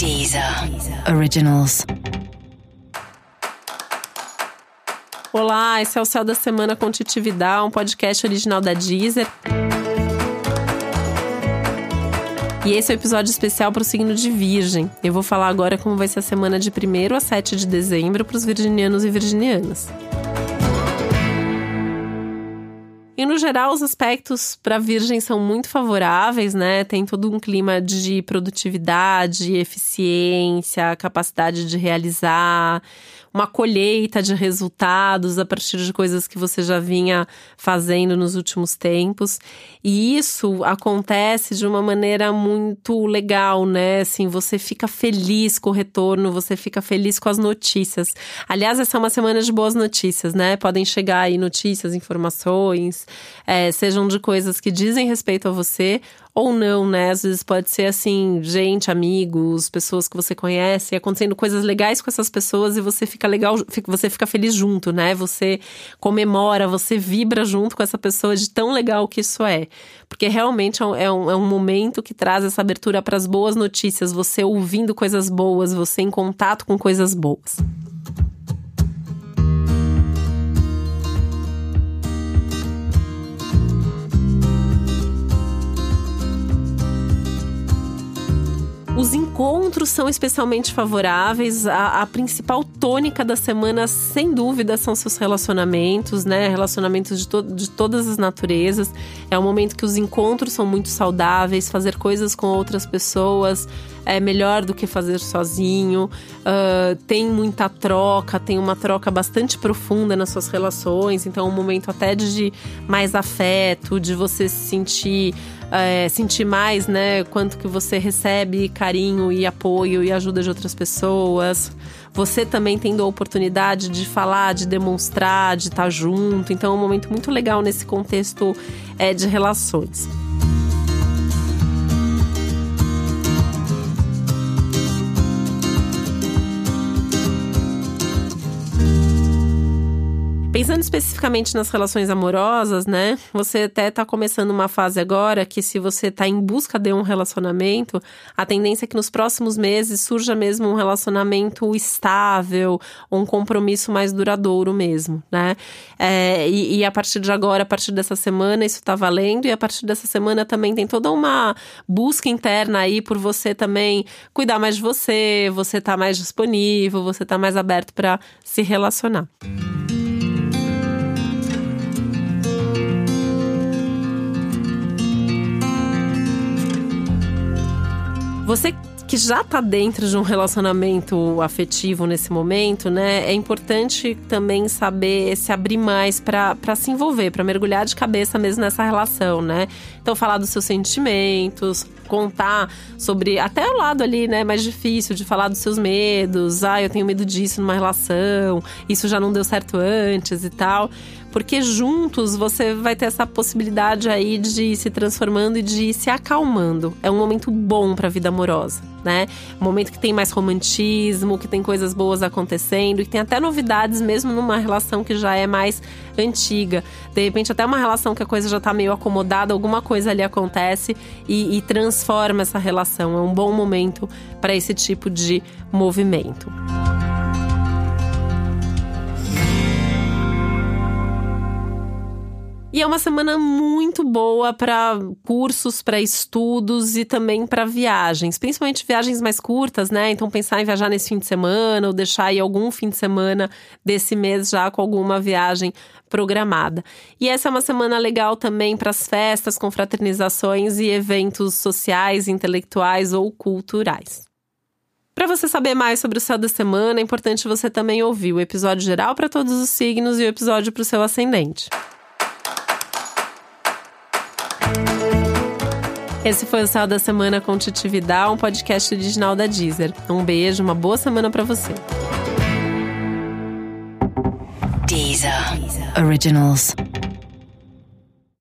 Deezer Originals. Olá, esse é o Céu da Semana com Titividade, um podcast original da Deezer. E esse é o um episódio especial para o signo de Virgem. Eu vou falar agora como vai ser a semana de 1 a 7 de dezembro para os virginianos e virginianas. E no geral, os aspectos para Virgem são muito favoráveis, né? Tem todo um clima de produtividade, eficiência, capacidade de realizar, uma colheita de resultados a partir de coisas que você já vinha fazendo nos últimos tempos. E isso acontece de uma maneira muito legal, né? Assim, você fica feliz com o retorno, você fica feliz com as notícias. Aliás, essa é uma semana de boas notícias, né? Podem chegar aí notícias, informações, é, sejam de coisas que dizem respeito a você ou não, né? Às vezes pode ser assim, gente, amigos, pessoas que você conhece, acontecendo coisas legais com essas pessoas e você fica legal, você fica feliz junto, né? Você comemora, você vibra junto com essa pessoa de tão legal que isso é. Porque realmente é um, é um, é um momento que traz essa abertura para as boas notícias, você ouvindo coisas boas, você em contato com coisas boas. Os encontros são especialmente favoráveis. A, a, principal tônica da semana, sem dúvida, são seus relacionamentos, né? Relacionamentos de, to de todas as naturezas. É um momento que os encontros são muito saudáveis, fazer coisas com outras pessoas é melhor do que fazer sozinho. Uh, tem muita troca, tem uma troca bastante profunda nas suas relações. Então, é um momento até de mais afeto, de você se sentir é, sentir mais, né? Quanto que você recebe carinho e apoio e ajuda de outras pessoas. Você também tendo a oportunidade de falar, de demonstrar, de estar junto. Então é um momento muito legal nesse contexto é, de relações. Pensando especificamente nas relações amorosas, né? Você até tá começando uma fase agora que, se você tá em busca de um relacionamento, a tendência é que nos próximos meses surja mesmo um relacionamento estável, um compromisso mais duradouro mesmo, né? É, e, e, a partir de agora, a partir dessa semana, isso tá valendo, e a partir dessa semana também tem toda uma busca interna aí por você também cuidar mais de você, você tá mais disponível, você tá mais aberto para se relacionar. Você que já está dentro de um relacionamento afetivo nesse momento, né? É importante também saber se abrir mais para se envolver, para mergulhar de cabeça mesmo nessa relação, né? Então, falar dos seus sentimentos, contar sobre até o lado ali, né, mais difícil de falar dos seus medos. Ah, eu tenho medo disso numa relação, isso já não deu certo antes e tal porque juntos você vai ter essa possibilidade aí de ir se transformando e de ir se acalmando. É um momento bom para a vida amorosa, né? Momento que tem mais romantismo, que tem coisas boas acontecendo e que tem até novidades mesmo numa relação que já é mais antiga. De repente até uma relação que a coisa já tá meio acomodada, alguma coisa ali acontece e, e transforma essa relação. É um bom momento para esse tipo de movimento. E é uma semana muito boa para cursos, para estudos e também para viagens, principalmente viagens mais curtas, né? Então pensar em viajar nesse fim de semana ou deixar aí algum fim de semana desse mês já com alguma viagem programada. E essa é uma semana legal também para as festas, confraternizações e eventos sociais, intelectuais ou culturais. Para você saber mais sobre o céu da semana, é importante você também ouvir o episódio geral para todos os signos e o episódio para o seu ascendente. Esse foi o Céu da Semana com Titividade, um podcast original da Deezer. Um beijo, uma boa semana para você. Deezer. Originals.